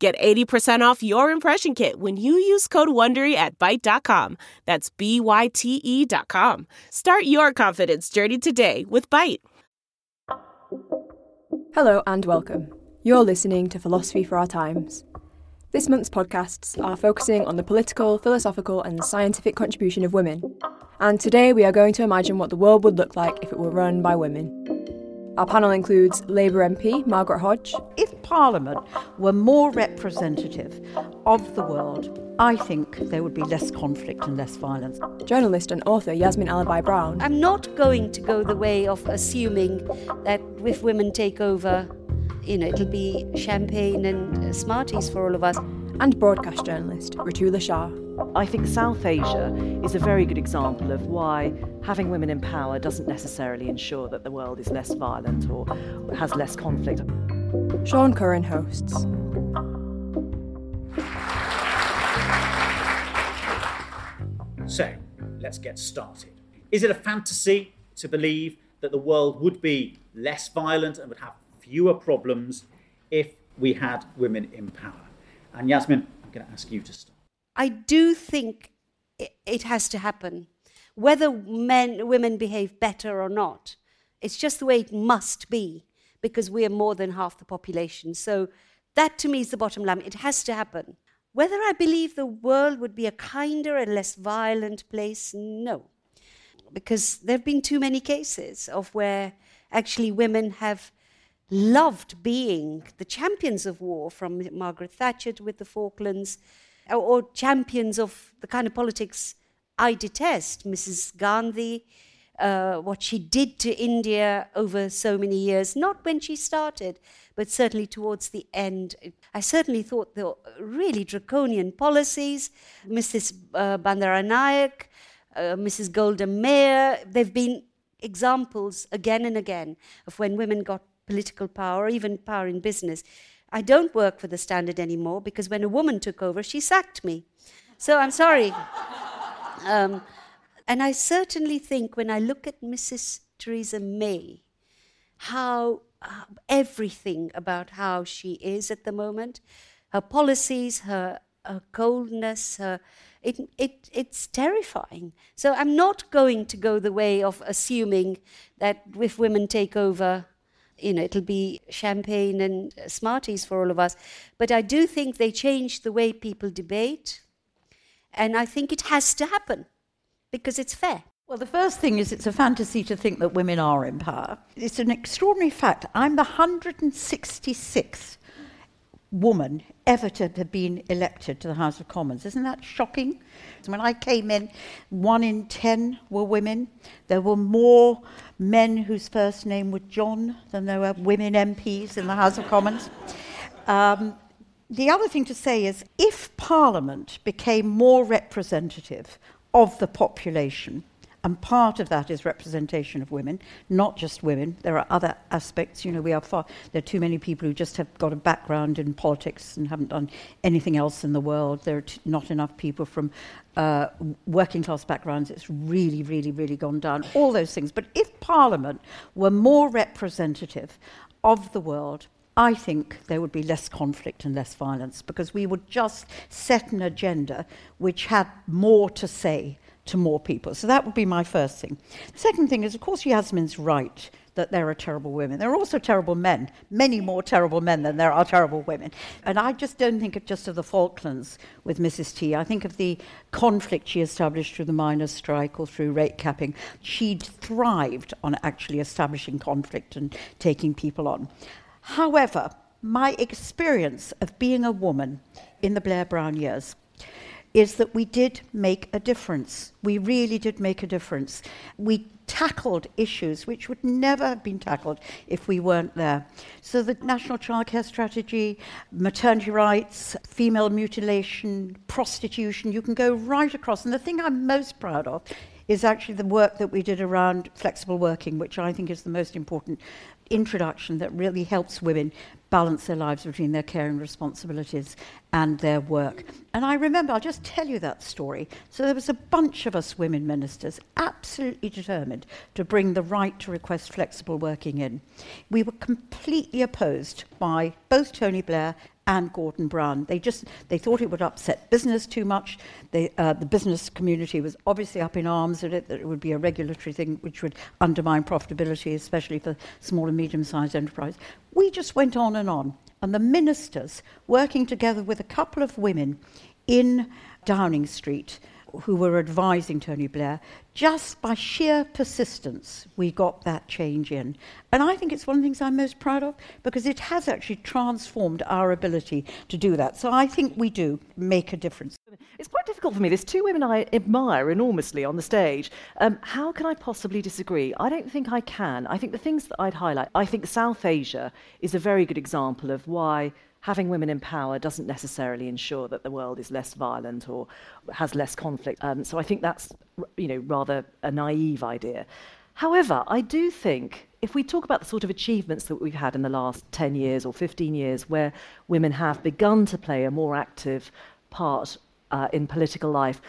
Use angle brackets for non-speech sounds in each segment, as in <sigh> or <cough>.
Get 80% off your impression kit when you use code WONDERY at Byte.com. That's B-Y-T-E dot com. Start your confidence journey today with Byte. Hello and welcome. You're listening to Philosophy for Our Times. This month's podcasts are focusing on the political, philosophical, and scientific contribution of women. And today we are going to imagine what the world would look like if it were run by women. Our panel includes Labour MP Margaret Hodge. If Parliament were more representative of the world, I think there would be less conflict and less violence. Journalist and author Yasmin Alibhai Brown. I'm not going to go the way of assuming that if women take over, you know, it'll be champagne and Smarties for all of us. And broadcast journalist Ritula Shah. I think South Asia is a very good example of why having women in power doesn't necessarily ensure that the world is less violent or has less conflict. Sean Curran hosts. So, let's get started. Is it a fantasy to believe that the world would be less violent and would have fewer problems if we had women in power? And Yasmin, I'm going to ask you to stop. I do think it has to happen, whether men, women behave better or not. It's just the way it must be because we are more than half the population. So that to me is the bottom line. It has to happen. Whether I believe the world would be a kinder and less violent place, no. Because there have been too many cases of where actually women have loved being the champions of war, from Margaret Thatcher with the Falklands, or, champions of the kind of politics I detest, Mrs. Gandhi, uh, what she did to India over so many years, not when she started, but certainly towards the end. I certainly thought the really draconian policies, Mrs. Uh, Bandaranaike, uh, Mrs. Golda Meir, they've been examples again and again of when women got political power, even power in business. I don't work for the Standard anymore because when a woman took over, she sacked me. So I'm sorry. <laughs> Um, and I certainly think when I look at Mrs. Theresa May, how uh, everything about how she is at the moment, her policies, her, her coldness, her, it, it, it's terrifying. So I'm not going to go the way of assuming that if women take over, you know, it'll be champagne and Smarties for all of us. But I do think they change the way people debate. And I think it has to happen because it's fair. Well, the first thing is it's a fantasy to think that women are in power. It's an extraordinary fact. I'm the 166th woman ever to have been elected to the House of Commons. Isn't that shocking? When I came in, one in ten were women. There were more men whose first name was John than there were women MPs in the House of Commons. Um, the other thing to say is if Parliament became more representative of the population, and part of that is representation of women, not just women. There are other aspects. You know, we are far, there are too many people who just have got a background in politics and haven't done anything else in the world. There are t- not enough people from uh, working class backgrounds. It's really, really, really gone down. All those things. But if Parliament were more representative of the world, I think there would be less conflict and less violence because we would just set an agenda which had more to say to more people. So that would be my first thing. The second thing is, of course, Yasmin's right that there are terrible women. There are also terrible men, many more terrible men than there are terrible women. And I just don't think of just of the Falklands with Mrs. T. I think of the conflict she established through the miners' strike or through rate capping. She'd thrived on actually establishing conflict and taking people on. However, my experience of being a woman in the Blair Brown years is that we did make a difference. We really did make a difference. We tackled issues which would never have been tackled if we weren't there. So, the National Childcare Strategy, maternity rights, female mutilation, prostitution, you can go right across. And the thing I'm most proud of is actually the work that we did around flexible working, which I think is the most important introduction that really helps women balance their lives between their care and responsibilities and their work. And I remember, I'll just tell you that story. So there was a bunch of us women ministers absolutely determined to bring the right to request flexible working in. We were completely opposed by both Tony Blair and Gordon Brown. They just they thought it would upset business too much. They, uh, the business community was obviously up in arms at it that it would be a regulatory thing which would undermine profitability, especially for small and medium-sized enterprise. We just went on and on, and the ministers working together with a couple of women in Downing Street who were advising Tony Blair, just by sheer persistence, we got that change in. And I think it's one of the things I'm most proud of because it has actually transformed our ability to do that. So I think we do make a difference. It's quite difficult for me. There's two women I admire enormously on the stage. Um, how can I possibly disagree? I don't think I can. I think the things that I'd highlight, I think South Asia is a very good example of why having women in power doesn't necessarily ensure that the world is less violent or has less conflict. Um, so I think that's you know rather a naive idea. However, I do think if we talk about the sort of achievements that we've had in the last 10 years or 15 years, where women have begun to play a more active part uh, in political life,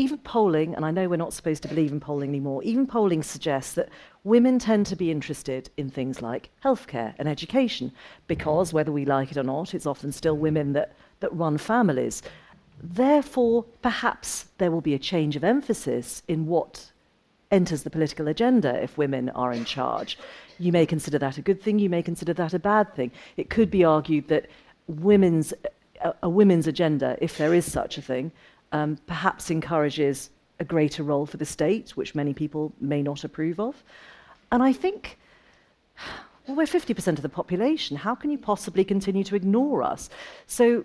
even polling, and I know we're not supposed to believe in polling anymore, even polling suggests that women tend to be interested in things like healthcare and education because, whether we like it or not, it's often still women that, that run families. Therefore, perhaps there will be a change of emphasis in what enters the political agenda if women are in charge. You may consider that a good thing, you may consider that a bad thing. It could be argued that women's, a, a women's agenda, if there is such a thing, um, perhaps encourages a greater role for the state, which many people may not approve of. And I think, well, we're 50% of the population. How can you possibly continue to ignore us? So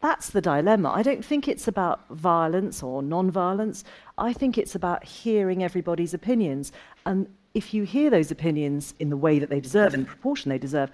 that's the dilemma. I don't think it's about violence or non violence. I think it's about hearing everybody's opinions. And if you hear those opinions in the way that they deserve, in the proportion they deserve,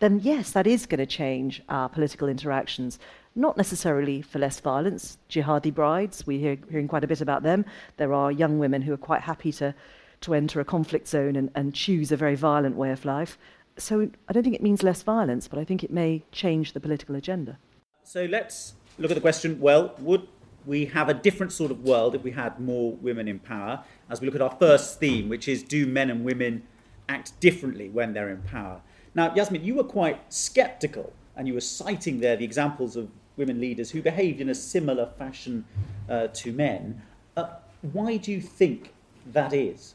then yes, that is going to change our political interactions not necessarily for less violence. Jihadi brides, we're hear, hearing quite a bit about them. There are young women who are quite happy to, to enter a conflict zone and, and choose a very violent way of life. So I don't think it means less violence, but I think it may change the political agenda. So let's look at the question well, would we have a different sort of world if we had more women in power? As we look at our first theme, which is do men and women act differently when they're in power? Now, Yasmin, you were quite skeptical and you were citing there the examples of women leaders who behaved in a similar fashion uh, to men. Uh, why do you think that is?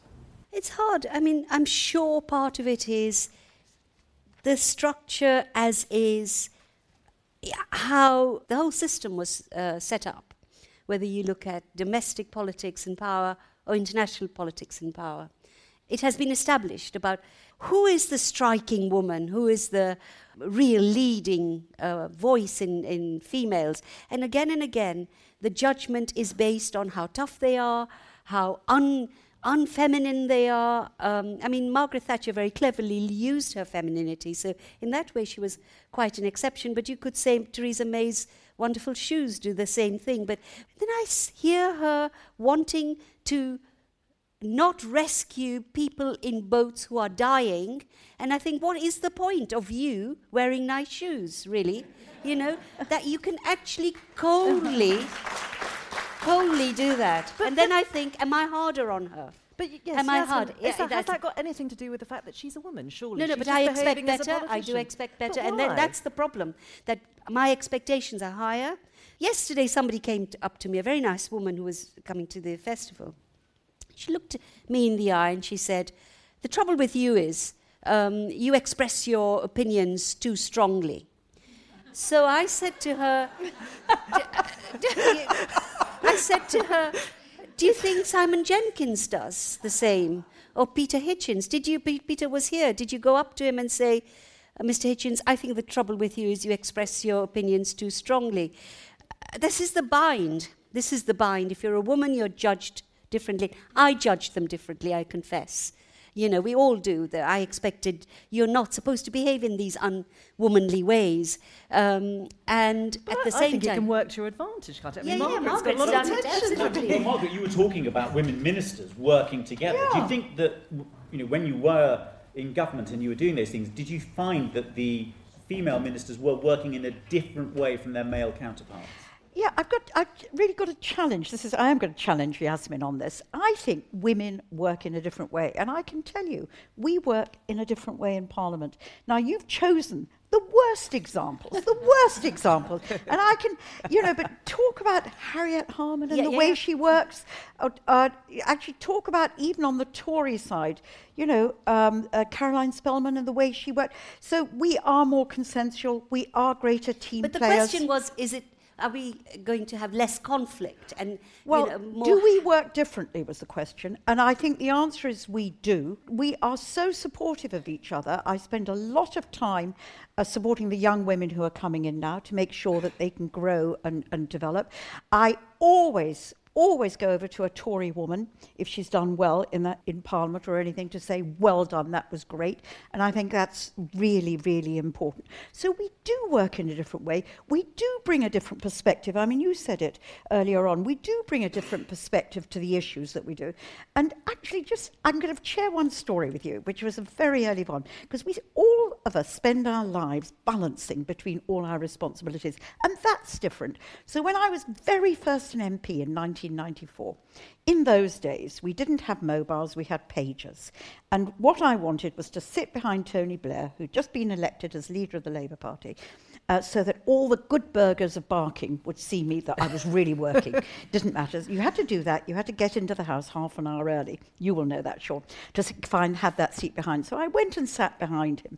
It's hard. I mean, I'm sure part of it is the structure as is how the whole system was uh, set up, whether you look at domestic politics and power or international politics and power. It has been established about who is the striking woman, who is the real leading uh, voice in, in females. And again and again, the judgment is based on how tough they are, how un, unfeminine they are. Um, I mean, Margaret Thatcher very cleverly used her femininity, so in that way she was quite an exception. But you could say Theresa May's wonderful shoes do the same thing. But then I hear her wanting to not rescue people in boats who are dying. And I think, what is the point of you wearing nice shoes, really? You know, that you can actually coldly, coldly do that. But and then I think, am I harder on her? But yes, am I hard? Yeah, that, has that got anything to do with the fact that she's a woman? Surely. No, no. She's but I expect better. I do expect better, and then that's the problem. That my expectations are higher. Yesterday, somebody came up to me, a very nice woman who was coming to the festival, she looked me in the eye and she said, The trouble with you is um, you express your opinions too strongly. So I said to her, I said to her, Do you think Simon Jenkins does the same? Or Peter Hitchens? Did you, Peter was here, did you go up to him and say, uh, Mr. Hitchens, I think the trouble with you is you express your opinions too strongly? this is the bind. This is the bind. If you're a woman, you're judged differently. I judge them differently, I confess. You know, we all do. That I expected you're not supposed to behave in these unwomanly ways. Um, and But at I, the I same think it can work to your advantage, can't it? I mean, Yeah, yeah, Margaret's got a lot of attention. Well, Margaret, you were talking about women ministers working together. Do you think that, you know, when you were in government and you were doing those things, did you find that the female ministers were working in a different way from their male counterparts? Yeah, I've got. I've really got a challenge. This is. I am going to challenge Yasmin on this. I think women work in a different way, and I can tell you, we work in a different way in Parliament. Now, you've chosen the worst examples, the <laughs> worst examples, and I can, you know, but talk about Harriet Harman and Yeah, the yeah, way she works. Uh, uh, actually, talk about even on the Tory side, you know, um, uh, Caroline Spelman and the way she worked. So we are more consensual. We are greater team but the players. question was: Is it? Are we going to have less conflict and Well, you know, do we work differently was the question. And I think the answer is we do. We are so supportive of each other. I spend a lot of time uh, supporting the young women who are coming in now to make sure that they can grow and, and develop. I always, always go over to a Tory woman if she's done well in that in Parliament or anything to say, well done, that was great. And I think that's really, really important. So we do work in a different way. We do bring a different perspective. I mean, you said it earlier on. We do bring a different perspective to the issues that we do. And actually, just I'm going to share one story with you, which was a very early one, because we all of us spend our lives balancing between all our responsibilities, and that's different. So when I was very first an MP in 1994, in those days we didn't have mobiles, we had pagers, and what I wanted was to sit behind Tony Blair, who'd just been elected as leader of the Labour Party, uh, so that all the good burghers of Barking would see me that I was really working. <laughs> Didn't matter. You had to do that. You had to get into the house half an hour early. You will know that, Sean, to find have that seat behind. So I went and sat behind him,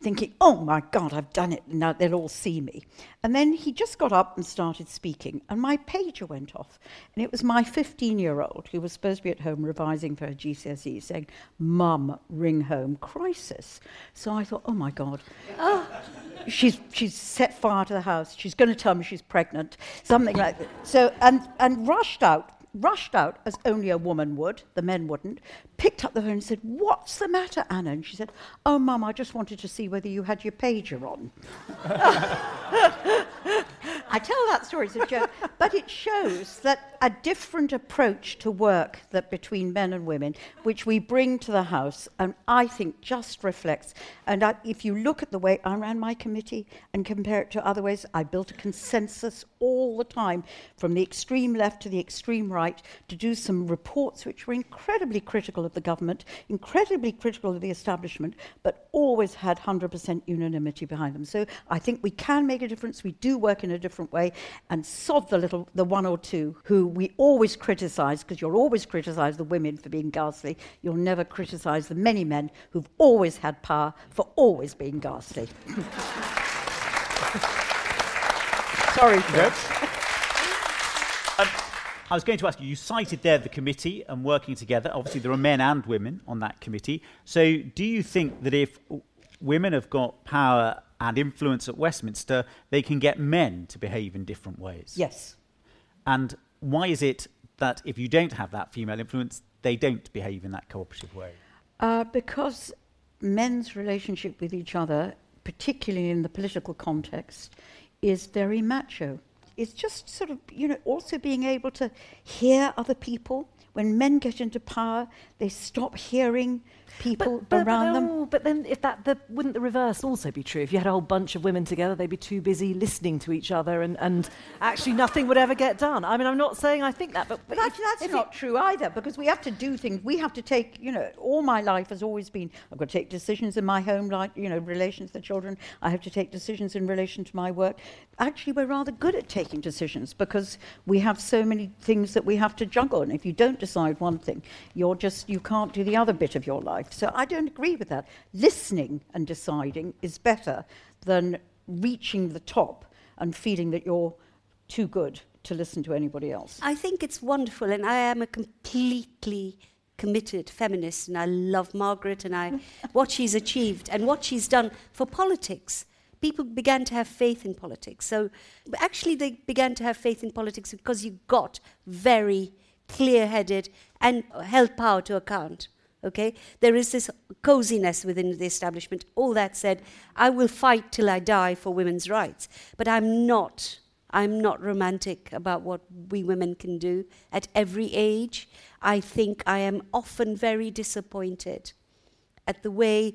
thinking, "Oh my God, I've done it. Now they'll all see me." And then he just got up and started speaking, and my pager went off, and it was my 15-year-old who was supposed to be at home revising for her GCSE, saying, "Mum, ring home crisis." So I thought, "Oh my God." she's she's set fire to the house. She's going to tell me she's pregnant, something like that. So and and rushed out, rushed out as only a woman would. The men wouldn't. Picked up the phone and said, "What's the matter, Anna?" And she said, "Oh, Mum, I just wanted to see whether you had your pager on." <laughs> I tell that story as a joke, but it shows that a different approach to work that between men and women, which we bring to the house, and I think just reflects. And I, if you look at the way I ran my committee and compare it to other ways, I built a consensus all the time, from the extreme left to the extreme right, to do some reports which were incredibly critical of the government, incredibly critical of the establishment, but always had 100% unanimity behind them. So I think we can make a difference. We do work in a different way, and sod the little, the one or two who we always criticise, because you'll always criticise the women for being ghastly. You'll never criticise the many men who've always had power for always being ghastly. <laughs> Sorry, Phil. Um, I was going to ask you, you cited there the committee and working together. Obviously, there are men and women on that committee. So, do you think that if women have got power and influence at Westminster, they can get men to behave in different ways? Yes. And why is it that if you don't have that female influence, they don't behave in that cooperative way? Uh, because men's relationship with each other, particularly in the political context, is very macho. It's just sort of, you know, also being able to hear other people. When men get into power, they stop hearing people around them. oh, but then, if that, the, wouldn't the reverse also be true? If you had a whole bunch of women together, they'd be too busy listening to each other, and, and actually nothing would ever get done. I mean, I'm not saying I think that, but, But that's, that's if not true either, because we have to do things. We have to take, you know, all my life has always been, I've got to take decisions in my home like you know, relations to children. I have to take decisions in relation to my work. Actually, we're rather good at taking decisions because we have so many things that we have to juggle. And if you don't decide one thing, you're just, you can't do the other bit of your life. So I don't agree with that. Listening and deciding is better than reaching the top and feeling that you're too good to listen to anybody else. I think it's wonderful, and I am a completely committed feminist, and I love Margaret and I <laughs> what she's achieved and what she's done for politics. people began to have faith in politics. So actually, they began to have faith in politics because you got very clear headed and held power to account. Okay? There is this coziness within the establishment. All that said, I will fight till I die for women's rights. But I'm not. I'm not romantic about what we women can do at every age. I think I am often very disappointed at the way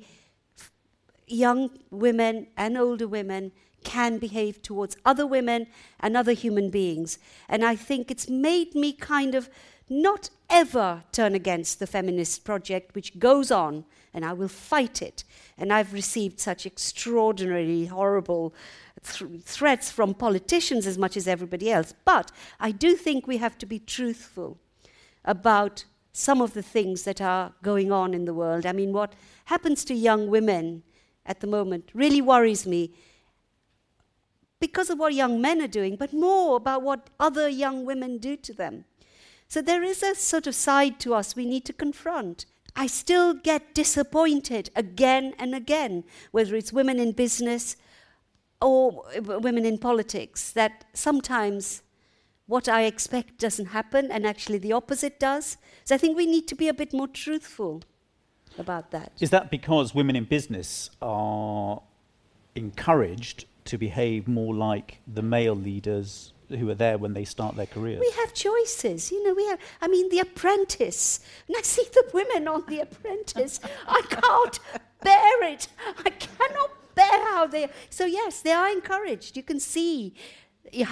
young women and older women can behave towards other women and other human beings. And I think it's made me kind of not ever turn against the feminist project, which goes on, and I will fight it. And I've received such extraordinarily horrible th- threats from politicians as much as everybody else. But I do think we have to be truthful about some of the things that are going on in the world. I mean, what happens to young women at the moment really worries me because of what young men are doing, but more about what other young women do to them. So there is a sort of side to us we need to confront. I still get disappointed again and again, whether it's women in business or women in politics, that sometimes what I expect doesn't happen and actually the opposite does. So I think we need to be a bit more truthful about that. Is that because women in business are encouraged to behave more like the male leaders who are there when they start their careers? We have choices, you know. We have. I mean, The Apprentice. And I see the women on The Apprentice. I can't bear it. I cannot bear how they. So yes, they are encouraged. You can see.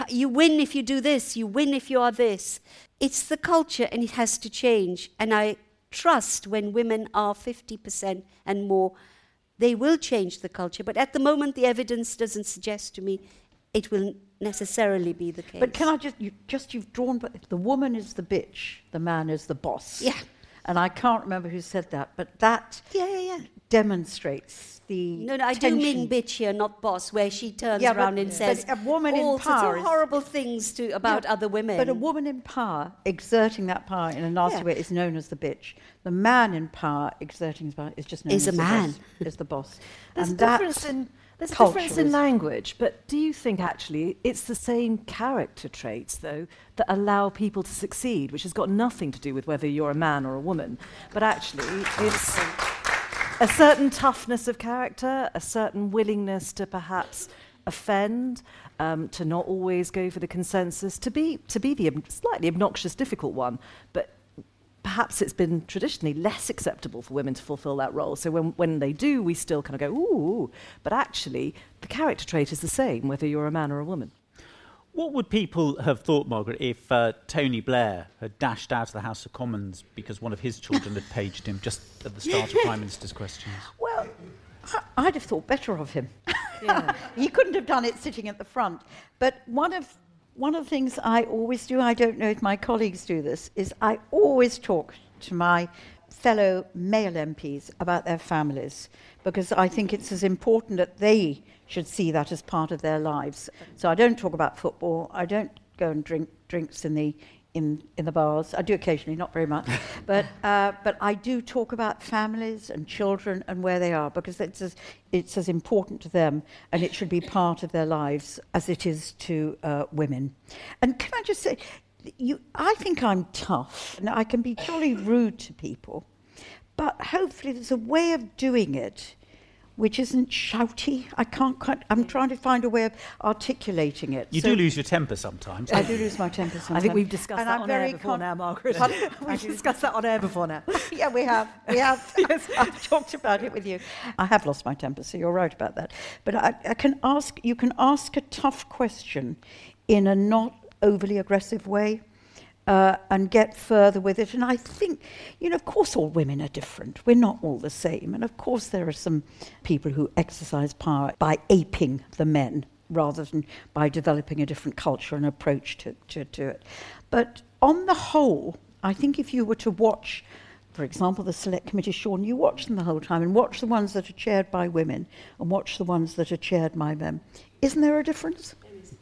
You, win if you do this. You win if you are this. It's the culture, and it has to change. And I trust when women are fifty percent and more, they will change the culture. But at the moment, the evidence doesn't suggest to me it will necessarily be the case. But can I just, you, just you've drawn, but the woman is the bitch, the man is the boss. Yeah. And I can't remember who said that, but that Yeah, yeah, yeah. demonstrates the. No, no, I do mean bitch here, not boss, where she turns Yeah, but- around and but says a woman in all sorts power of is- horrible things to about Yeah, other women. But a woman in power exerting that power in a nasty Yeah. way is known as the bitch. The man in power exerting his power is just known Is as a the man. boss. Is a man is the boss. There's and a difference that in there's a difference in language, but do you think actually it's the same character traits though that allow people to succeed, which has got nothing to do with whether you're a man or a woman, but actually it's a certain toughness of character, a certain willingness to perhaps offend, um, to not always go for the consensus, to be to be the ob- slightly obnoxious, difficult one, but perhaps it's been traditionally less acceptable for women to fulfill that role. So when, when they do, we still kind of go, ooh, but actually the character trait is the same, whether you're a man or a woman. What would people have thought, Margaret, if uh, Tony Blair had dashed out of the House of Commons because one of his children had paged him just at the start of <laughs> Prime Minister's questions? Well, I- I'd have thought better of him. <laughs> he couldn't have done it sitting at the front. But one of one of the things I always do, I don't know if my colleagues do this, is I always talk to my fellow male MPs about their families because I think it's as important that they should see that as part of their lives. So I don't talk about football. I don't go and drink drinks in the in, in the bars. I do occasionally, not very much. <laughs> but, uh, but I do talk about families and children and where they are because it's as, it's as important to them and it should be part of their lives as it is to uh, women. And can I just say, you, I think I'm tough and I can be jolly rude to people, but hopefully there's a way of doing it which isn't shouty. I can't quite, I'm trying to find a way of articulating it. You So- do lose your temper sometimes. I do lose my temper sometimes. I think we've discussed And that I'm on very air before con- now, Margaret. <laughs> We've discussed that on air before now. <laughs> yeah, we have. We <laughs> have. I've talked about it with you. I have lost my temper, so you're right about that. But I, I can ask. You can ask a tough question in a not overly aggressive way. Uh, and get further with it. And I think, you know, of course, all women are different. We're not all the same. And of course, there are some people who exercise power by aping the men rather than by developing a different culture and approach to, to, to it. But on the whole, I think if you were to watch for example, the select committee, Sean, you watch them the whole time and watch the ones that are chaired by women and watch the ones that are chaired by men. Isn't there a difference?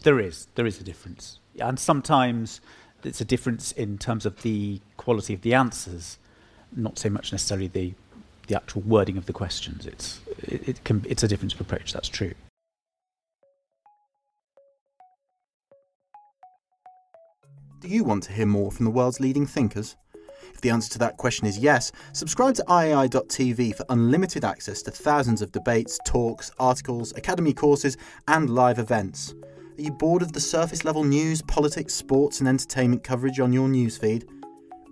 There is. There is a difference. And sometimes it's a difference in terms of the quality of the answers, not so much necessarily the the actual wording of the questions. It's it, it can it's a difference of approach. That's true. Do you want to hear more from the world's leading thinkers? If the answer to that question is yes, subscribe to IAI.tv for unlimited access to thousands of debates, talks, articles, academy courses, and live events. Are you bored of the surface level news, politics, sports, and entertainment coverage on your newsfeed?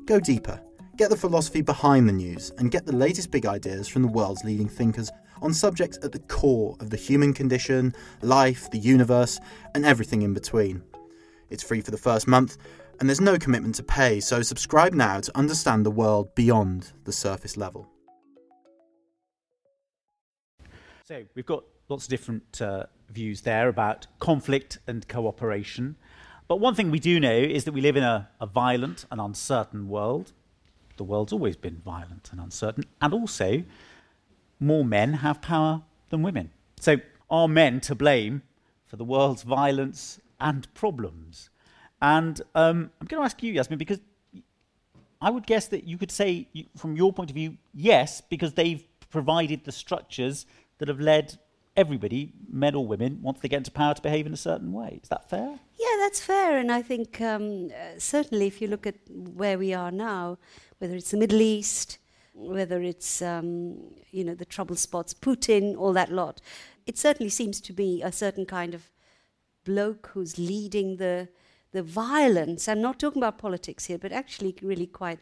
Go deeper. Get the philosophy behind the news and get the latest big ideas from the world's leading thinkers on subjects at the core of the human condition, life, the universe, and everything in between. It's free for the first month, and there's no commitment to pay, so subscribe now to understand the world beyond the surface level. So we've got lots of different uh, views there about conflict and cooperation. But one thing we do know is that we live in a, a violent and uncertain world. The world's always been violent and uncertain, and also more men have power than women. So are men to blame for the world's violence and problems? And um, I'm going to ask you, Yasmin, because I would guess that you could say, from your point of view, yes, because they've provided the structures that have led everybody, men or women, once they get into power, to behave in a certain way. Is that fair? Yeah, that's fair. And I think um, uh, certainly if you look at where we are now, whether it's the Middle East, whether it's um, you know the trouble spots, Putin, all that lot, it certainly seems to be a certain kind of bloke who's leading the the violence. I'm not talking about politics here, but actually really quite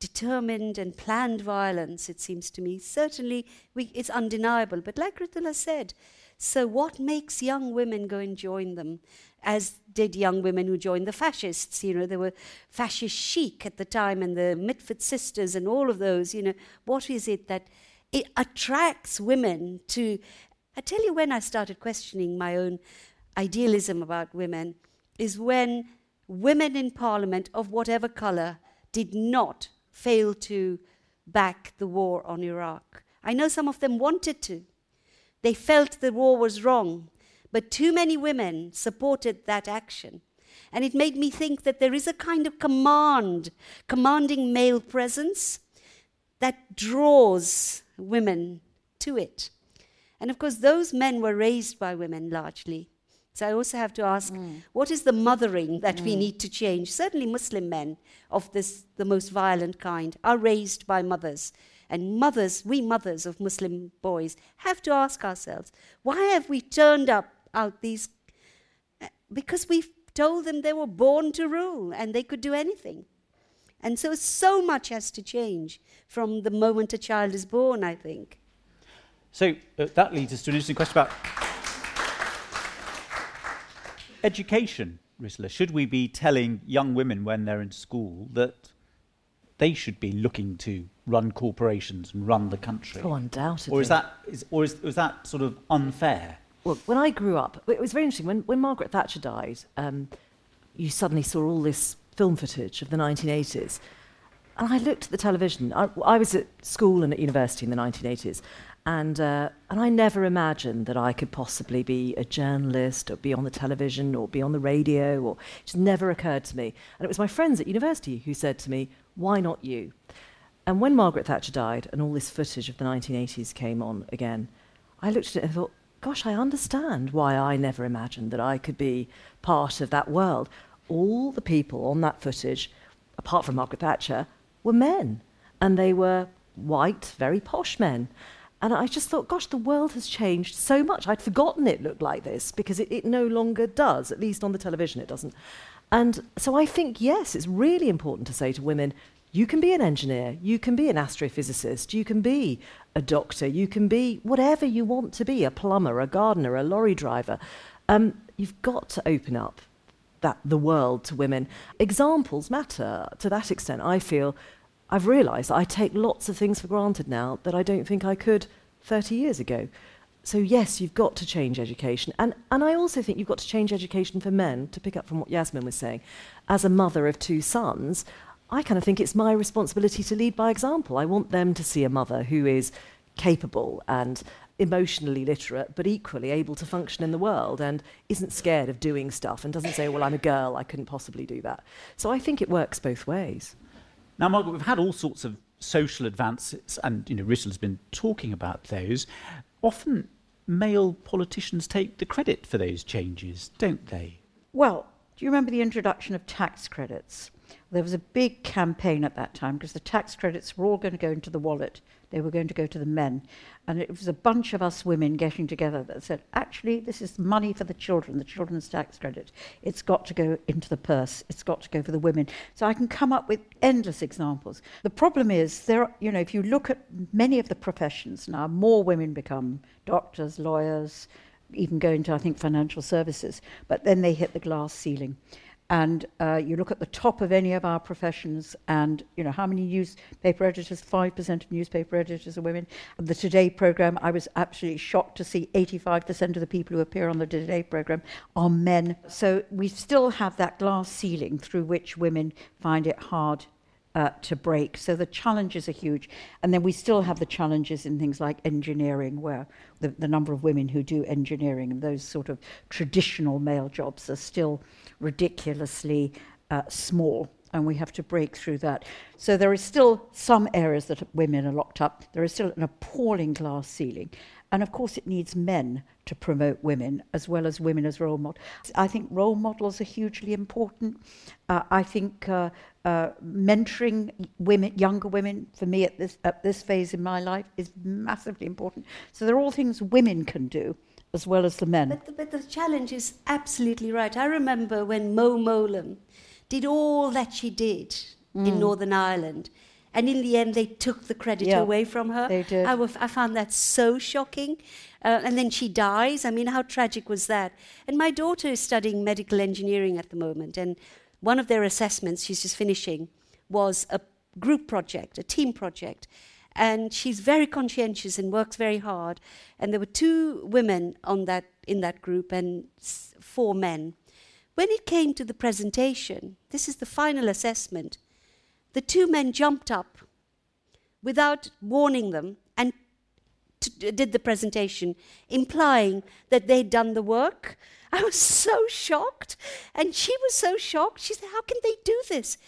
determined and planned violence, it seems to me. Certainly, we, it's undeniable. But like Ritula said, so what makes young women go and join them? As did young women who joined the fascists. You know, there were fascist chic at the time and the Mitford sisters and all of those. You know, what is it that it attracts women to? I tell you, when I started questioning my own idealism about women, is when women in parliament of whatever colour did not fail to back the war on Iraq. I know some of them wanted to. They felt the war was wrong, but too many women supported that action. And it made me think that there is a kind of command, commanding male presence that draws women to it. And of course, those men were raised by women largely. So I also have to ask, mm. what is the mothering that mm. we need to change? Certainly, Muslim men of this, the most violent kind, are raised by mothers. And mothers, we mothers of Muslim boys, have to ask ourselves, why have we turned up out these? Uh, because we've told them they were born to rule and they could do anything. And so, so much has to change from the moment a child is born, I think. So uh, that leads us to an interesting question about education, Ritula, should we be telling young women when they're in school that they should be looking to run corporations and run the country? Oh, undoubtedly. Or is that, is, or is, is that sort of unfair? Well, when I grew up, it was very interesting. When, when Margaret Thatcher died, um, you suddenly saw all this film footage of the 1980s. And I looked at the television. I, I was at school and at university in the 1980s. And, uh, and I never imagined that I could possibly be a journalist or be on the television or be on the radio, or it just never occurred to me. And it was my friends at university who said to me, Why not you? And when Margaret Thatcher died and all this footage of the 1980s came on again, I looked at it and thought, Gosh, I understand why I never imagined that I could be part of that world. All the people on that footage, apart from Margaret Thatcher, were men. And they were white, very posh men. And I just thought, gosh, the world has changed so much. I'd forgotten it looked like this because it, it no longer does, at least on the television, it doesn't. And so I think, yes, it's really important to say to women, you can be an engineer, you can be an astrophysicist, you can be a doctor, you can be whatever you want to be a plumber, a gardener, a lorry driver. Um, you've got to open up that, the world to women. Examples matter to that extent, I feel. I've realised I take lots of things for granted now that I don't think I could 30 years ago. So, yes, you've got to change education. And, and I also think you've got to change education for men, to pick up from what Yasmin was saying. As a mother of two sons, I kind of think it's my responsibility to lead by example. I want them to see a mother who is capable and emotionally literate, but equally able to function in the world and isn't scared of doing stuff and doesn't say, Well, I'm a girl, I couldn't possibly do that. So I think it works both ways. Now, Margaret, we've had all sorts of social advances, and you know, Ritula has been talking about those. Often, male politicians take the credit for those changes, don't they? Well, Do you remember the introduction of tax credits? There was a big campaign at that time because the tax credits were all going to go into the wallet. They were going to go to the men. And it was a bunch of us women getting together that said, actually, this is money for the children, the children's tax credit. It's got to go into the purse. It's got to go for the women. So I can come up with endless examples. The problem is, there, you know, if you look at many of the professions now, more women become doctors, lawyers, even go into, I think, financial services. But then they hit the glass ceiling and uh, you look at the top of any of our professions and you know how many newspaper editors 5% of newspaper editors are women the today program i was absolutely shocked to see 85% of the people who appear on the today program are men so we still have that glass ceiling through which women find it hard uh, to break. So the challenges are huge. And then we still have the challenges in things like engineering, where the, the number of women who do engineering and those sort of traditional male jobs are still ridiculously uh, small. And we have to break through that. So there is still some areas that women are locked up. There is still an appalling glass ceiling. And of course, it needs men to promote women as well as women as role models. I think role models are hugely important. Uh, I think uh, uh, mentoring women, younger women, for me at this at this phase in my life is massively important. So they're all things women can do as well as the men. But the, but the challenge is absolutely right. I remember when Mo Mowlam did all that she did mm. in Northern Ireland and in the end, they took the credit yeah, away from her. They did. I, w- I found that so shocking. Uh, and then she dies. I mean, how tragic was that? And my daughter is studying medical engineering at the moment. And one of their assessments, she's just finishing, was a group project, a team project. And she's very conscientious and works very hard. And there were two women on that, in that group and four men. When it came to the presentation, this is the final assessment the two men jumped up without warning them and t- did the presentation, implying that they'd done the work. <laughs> I was so shocked. And she was so shocked. She said, How can they do this?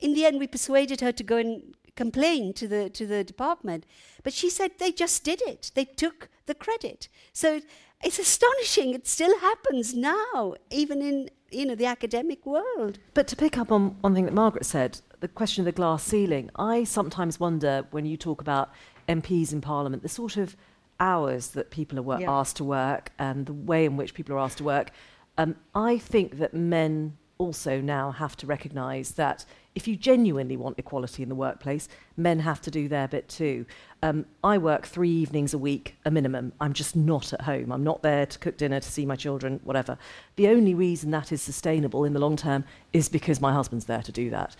In the end, we persuaded her to go and complain to the, to the department. But she said they just did it, they took the credit. So it's astonishing. It still happens now, even in you know the academic world. But to pick up on one thing that Margaret said, the question of the glass ceiling, I sometimes wonder when you talk about MPs in Parliament, the sort of hours that people are wor- yeah. asked to work and the way in which people are asked to work. Um, I think that men also now have to recognise that if you genuinely want equality in the workplace, men have to do their bit too. Um, I work three evenings a week, a minimum. I'm just not at home. I'm not there to cook dinner, to see my children, whatever. The only reason that is sustainable in the long term is because my husband's there to do that.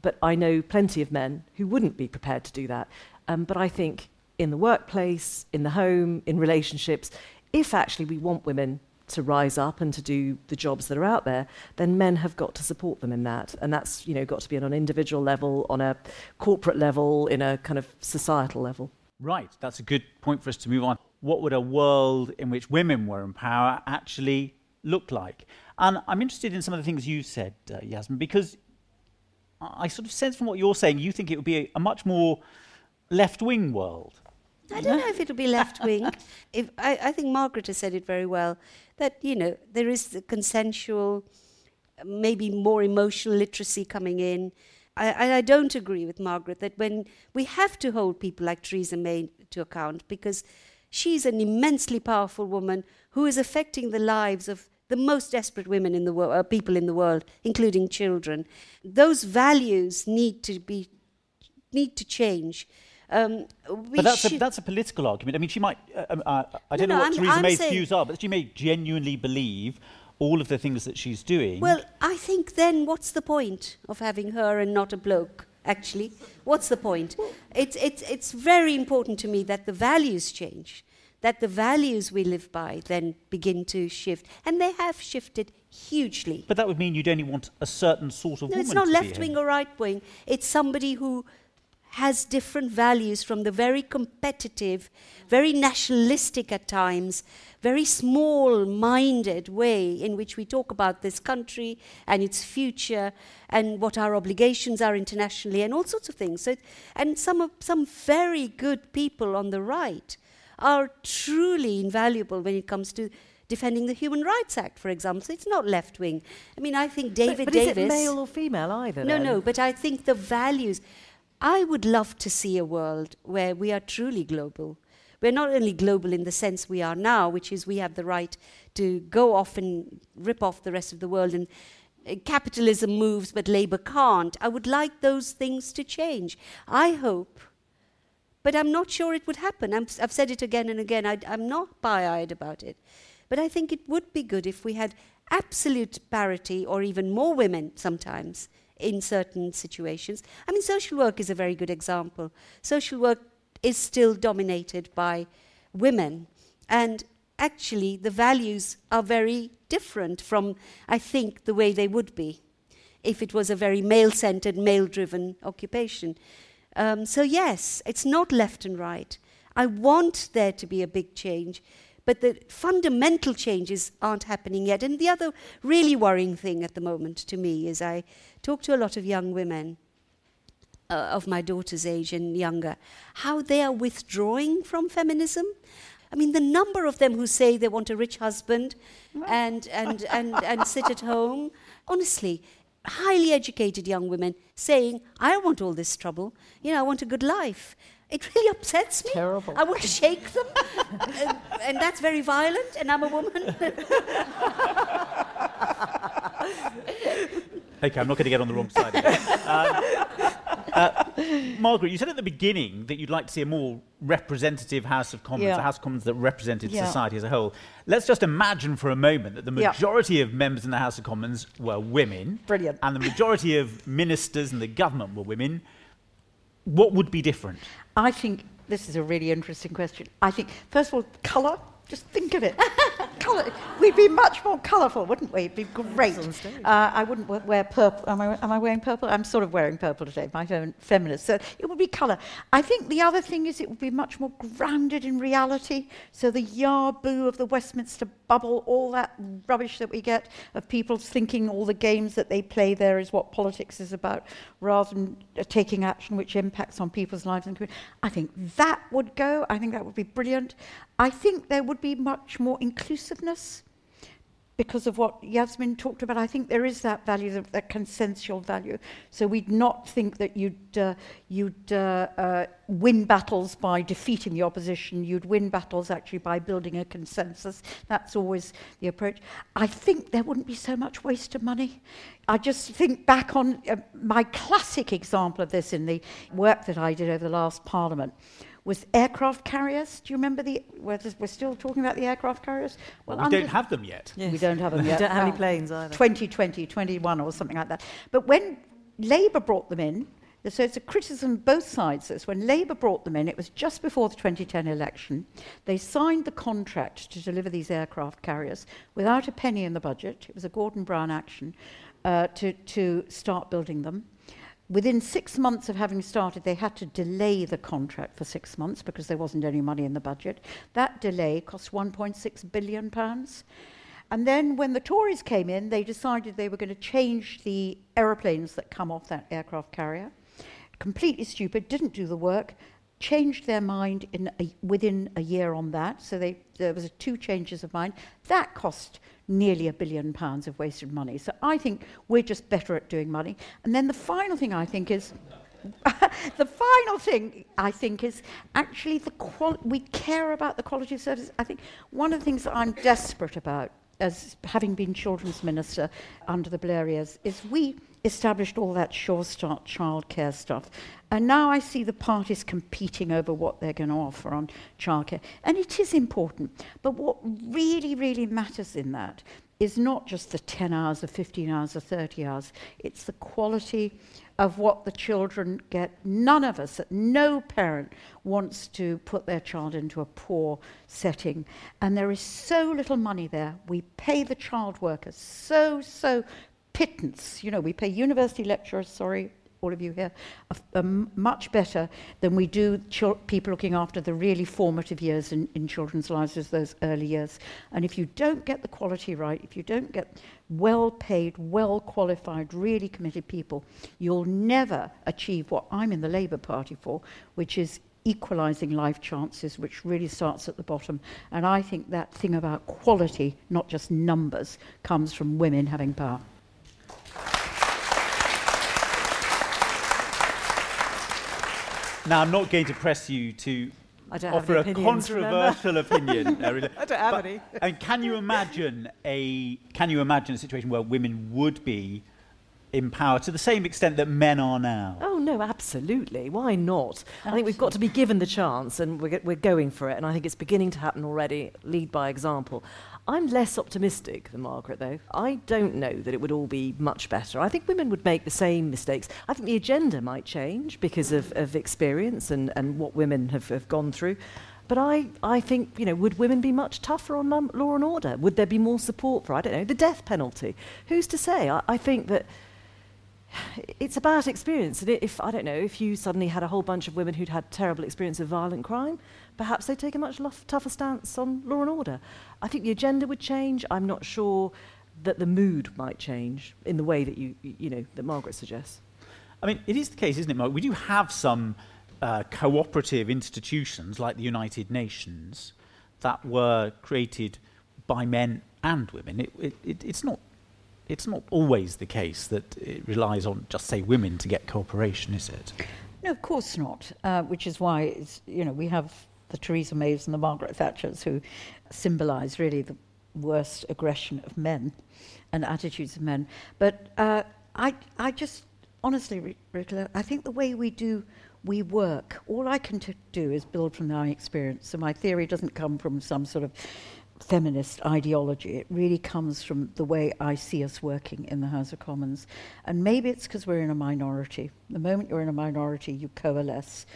But I know plenty of men who wouldn't be prepared to do that. Um, but I think in the workplace, in the home, in relationships, if actually we want women to rise up and to do the jobs that are out there, then men have got to support them in that. And that's, you know, got to be on an individual level, on a corporate level, in a kind of societal level. Right, that's a good point for us to move on. What would a world in which women were in power actually look like? And I'm interested in some of the things you said, uh, Yasmin, because I sort of sense from what you're saying, you think it would be a, a much more left wing world. I don't know if it'll be left wing. <laughs> if I, I, think Margaret has said it very well that you know there is the consensual, maybe more emotional literacy coming in. I, I don't agree with Margaret that when we have to hold people like Theresa May to account because she's an immensely powerful woman who is affecting the lives of the most desperate women in the world, uh, people in the world, including children. Those values need to be need to change. Um, but that's a, that's a political argument. I mean, she might. Uh, um, uh, I don't no, know what I'm, Theresa I'm May's views are, but she may genuinely believe all of the things that she's doing. Well, I think then what's the point of having her and not a bloke? Actually, what's the point? It's it's it's very important to me that the values change, that the values we live by then begin to shift, and they have shifted hugely. But that would mean you'd only want a certain sort of no, woman. It's not left wing or right wing. It's somebody who has different values from the very competitive, very nationalistic at times, very small minded way in which we talk about this country and its future and what our obligations are internationally and all sorts of things. So, and some, of, some very good people on the right are truly invaluable when it comes to defending the Human Rights Act, for example. So it's not left wing. I mean, I think David but, but Davis. is it male or female either? No, then? no, but I think the values. I would love to see a world where we are truly global. We're not only global in the sense we are now, which is we have the right to go off and rip off the rest of the world and uh, capitalism moves but labor can't. I would like those things to change. I hope, but I'm not sure it would happen. i have said it again and again. I, I'm not pie eyed about it. But I think it would be good if we had absolute parity or even more women sometimes in certain situations. I mean, social work is a very good example. Social work is still dominated by women. And actually, the values are very different from, I think, the way they would be if it was a very male centered, male driven occupation. Um, so, yes, it's not left and right. I want there to be a big change, but the fundamental changes aren't happening yet. And the other really worrying thing at the moment to me is I talk to a lot of young women uh, of my daughter's age and younger, how they are withdrawing from feminism. I mean, the number of them who say they want a rich husband and, and, and, and sit at home, honestly, highly educated young women saying, I don't want all this trouble. You know, I want a good life. It really upsets me. Terrible. I want to shake them. and, and that's very violent, and I'm a woman. <laughs> Okay, I'm not going to get on the wrong side of it. Um, uh, Margaret, you said at the beginning that you'd like to see a more representative House of Commons, Yeah. a House of Commons that represented Yeah. society as a whole. Let's just imagine for a moment that the Yeah. majority of members in the House of Commons were women. Brilliant. And the majority of ministers in the government were women. What would be different? I think this is a really interesting question. I think, first of all, colour. Just think of it. <laughs> Colour. We'd be much more colourful, wouldn't we? It'd be great. Uh, I wouldn't wear purple. Am I, am I wearing purple? I'm sort of wearing purple today, my own feminist. So it would be colour. I think the other thing is it would be much more grounded in reality. So the yah-boo of the Westminster bubble, all that rubbish that we get of people thinking all the games that they play there is what politics is about, rather than uh, taking action which impacts on people's lives and community. I think that would go. I think that would be brilliant. I think there would be much more inclusiveness because of what Yasmin talked about. I think there is that value, that, that consensual value. So we'd not think that you'd, uh, you'd uh, uh, win battles by defeating the opposition. You'd win battles actually by building a consensus. That's always the approach. I think there wouldn't be so much waste of money. I just think back on uh, my classic example of this in the work that I did over the last parliament was aircraft carriers. Do you remember the? We're, we're still talking about the aircraft carriers. Well, under- we don't have them yet. we don't have them yet. We don't have any Oh. planes either. 2020, 21 or something like that. But when Labour brought them in, so it's a criticism both sides. This when Labour brought them in, it was just before the 2010 election. They signed the contract to deliver these aircraft carriers without a penny in the budget. It was a Gordon Brown action uh, to to start building them. Within six months of having started, they had to delay the contract for six months because there wasn't any money in the budget. That delay cost 1.6 billion pounds. And then when the Tories came in, they decided they were going to change the aeroplanes that come off that aircraft carrier. Completely stupid, didn't do the work, changed their mind in a, within a year on that. So they, there was two changes of mind. That cost nearly a billion pounds of wasted money. So I think we're just better at doing money. And then the final thing I think is <laughs> the final thing I think is actually the qual- we care about the quality of service. I think one of the things that I'm desperate about as having been children's minister under the Blair years is we established all that Sure Start childcare stuff. And now I see the parties competing over what they're going to offer on childcare. And it is important. But what really, really matters in that is not just the 10 hours or 15 hours or 30 hours, it's the quality of what the children get. None of us, no parent wants to put their child into a poor setting. And there is so little money there. We pay the child workers so, so pittance. You know, we pay university lecturers, sorry, all of you here, a, a m- much better than we do people looking after the really formative years in, in children's lives as those early years. And if you don't get the quality right, if you don't get well paid, well qualified, really committed people, you'll never achieve what I'm in the Labour Party for, which is equalising life chances, which really starts at the bottom. And I think that thing about quality, not just numbers, comes from women having power. Now, I'm not going to press you to offer a controversial opinion. <laughs> I don't have But, any. Mean, can you imagine a can you imagine a situation where women would be in power to the same extent that men are now? Oh no, absolutely. Why not? I think we've got to be given the chance, and we're, we're going for it. And I think it's beginning to happen already. Lead by example. I'm less optimistic than Margaret, though. I don't know that it would all be much better. I think women would make the same mistakes. I think the agenda might change because of, of experience and, and what women have, have gone through. But I, I think, you know, would women be much tougher on law and order? Would there be more support for, I don't know, the death penalty? Who's to say? I, I think that it's about experience. And if, I don't know, if you suddenly had a whole bunch of women who'd had terrible experience of violent crime, perhaps they'd take a much lof- tougher stance on law and order. I think the agenda would change. I'm not sure that the mood might change in the way that you, you know, that Margaret suggests. I mean, it is the case, isn't it, Mark? We do have some uh, cooperative institutions like the United Nations that were created by men and women. It, it, it, it's not. It's not always the case that it relies on just say women to get cooperation, is it? No, of course not. Uh, which is why it's, you know we have the Theresa Mays and the Margaret Thatchers who symbolise really the worst aggression of men and attitudes of men. But uh, I, I just honestly, Rita, I think the way we do we work, all I can t- do is build from my experience. So my theory doesn't come from some sort of feminist ideology. It really comes from the way I see us working in the House of Commons. And maybe it's because we're in a minority. The moment you're in a minority, you coalesce.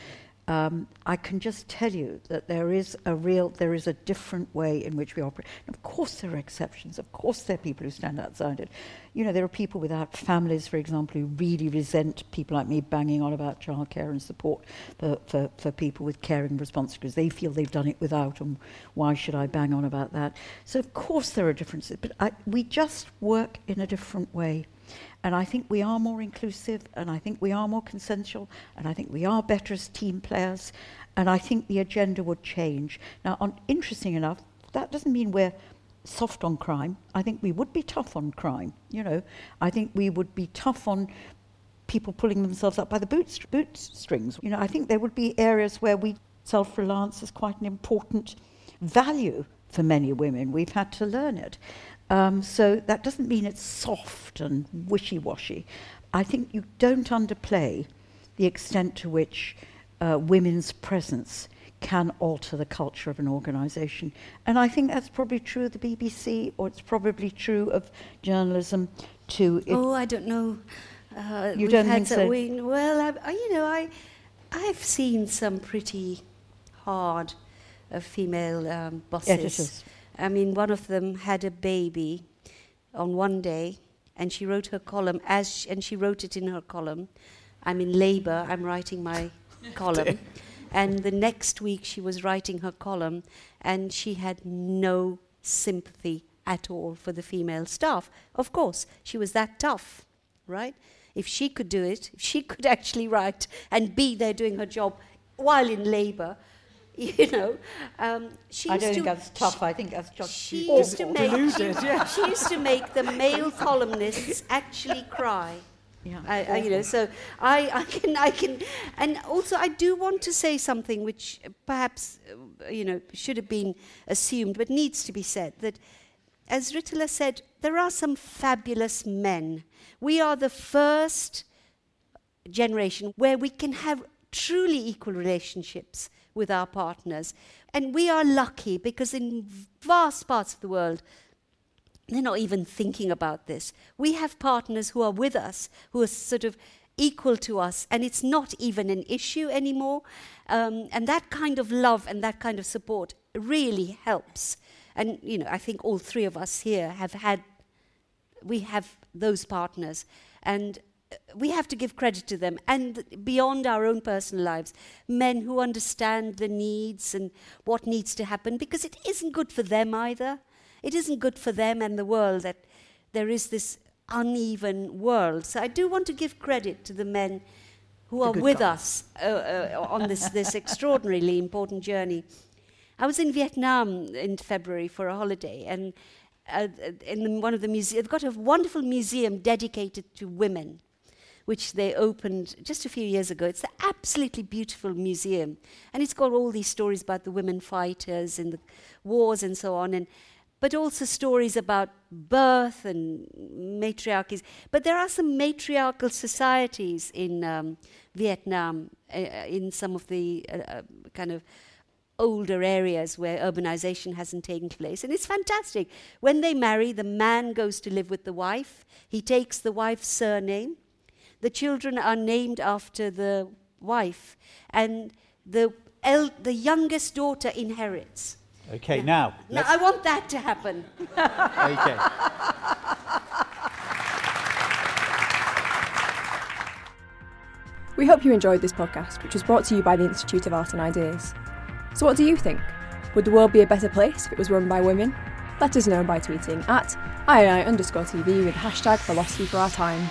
Um, I can just tell you that there is a real, there is a different way in which we operate. And of course, there are exceptions. Of course, there are people who stand outside it. You know, there are people without families, for example, who really resent people like me banging on about childcare and support for, for, for people with caring responsibilities. They feel they've done it without, and why should I bang on about that? So, of course, there are differences, but I, we just work in a different way. And I think we are more inclusive, and I think we are more consensual, and I think we are better as team players, and I think the agenda would change. Now, on, interesting enough, that doesn't mean we're soft on crime. I think we would be tough on crime. You know, I think we would be tough on people pulling themselves up by the boot bootstrings. You know, I think there would be areas where we self-reliance is quite an important value for many women. We've had to learn it. Um, so that doesn't mean it's soft and wishy washy. I think you don't underplay the extent to which uh, women's presence can alter the culture of an organisation. And I think that's probably true of the BBC, or it's probably true of journalism too. Oh, I don't know. Uh, you don't think so? We, well, I, you know, I, I've seen some pretty hard uh, female um, bosses. Editors. I mean, one of them had a baby on one day, and she wrote her column as, she, and she wrote it in her column. I'm in labour. I'm writing my <laughs> column. And the next week, she was writing her column, and she had no sympathy at all for the female staff. Of course, she was that tough, right? If she could do it, if she could <laughs> actually write and be there doing her job while in labour, <laughs> you know. Um, she I don't think that's tough. She, I think that's just she used to make deluded, she, <laughs> yeah. she used to make the male columnists actually cry. Yeah, I, I, you know, so I, I can, I can, and also I do want to say something which perhaps, uh, you know, should have been assumed, but needs to be said. That, as Ritula said, there are some fabulous men. We are the first generation where we can have truly equal relationships with our partners. And we are lucky because in vast parts of the world, they're not even thinking about this. We have partners who are with us, who are sort of equal to us, and it's not even an issue anymore. Um, and that kind of love and that kind of support really helps. And, you know, I think all three of us here have had, we have those partners. And we have to give credit to them. And beyond our own personal lives men who understand the needs and what needs to happen because it isn't good for them either. It isn't good for them and the world that there is this uneven world. So i do want to give credit to the men who are with us uh, uh, on this, this extraordinarily important journey. I was in Vietnam in February for a holiday, and uh, in the, one of the museums, they've got a wonderful museum dedicated to women, which they opened just a few years ago. It's an absolutely beautiful museum, and it's got all these stories about the women fighters and the wars and so on. And but also stories about birth and matriarchies. But there are some matriarchal societies in um, Vietnam, uh, in some of the uh, uh, kind of older areas where urbanization hasn't taken place. And it's fantastic. When they marry, the man goes to live with the wife, he takes the wife's surname. The children are named after the wife, and the, el- the youngest daughter inherits. Okay, now. Now, I want that to happen. okay. We hope you enjoyed this podcast, which was brought to you by the Institute of Art and Ideas. So, what do you think? Would the world be a better place if it was run by women? Let us know by tweeting at IAI underscore TV with hashtag philosophy for our times.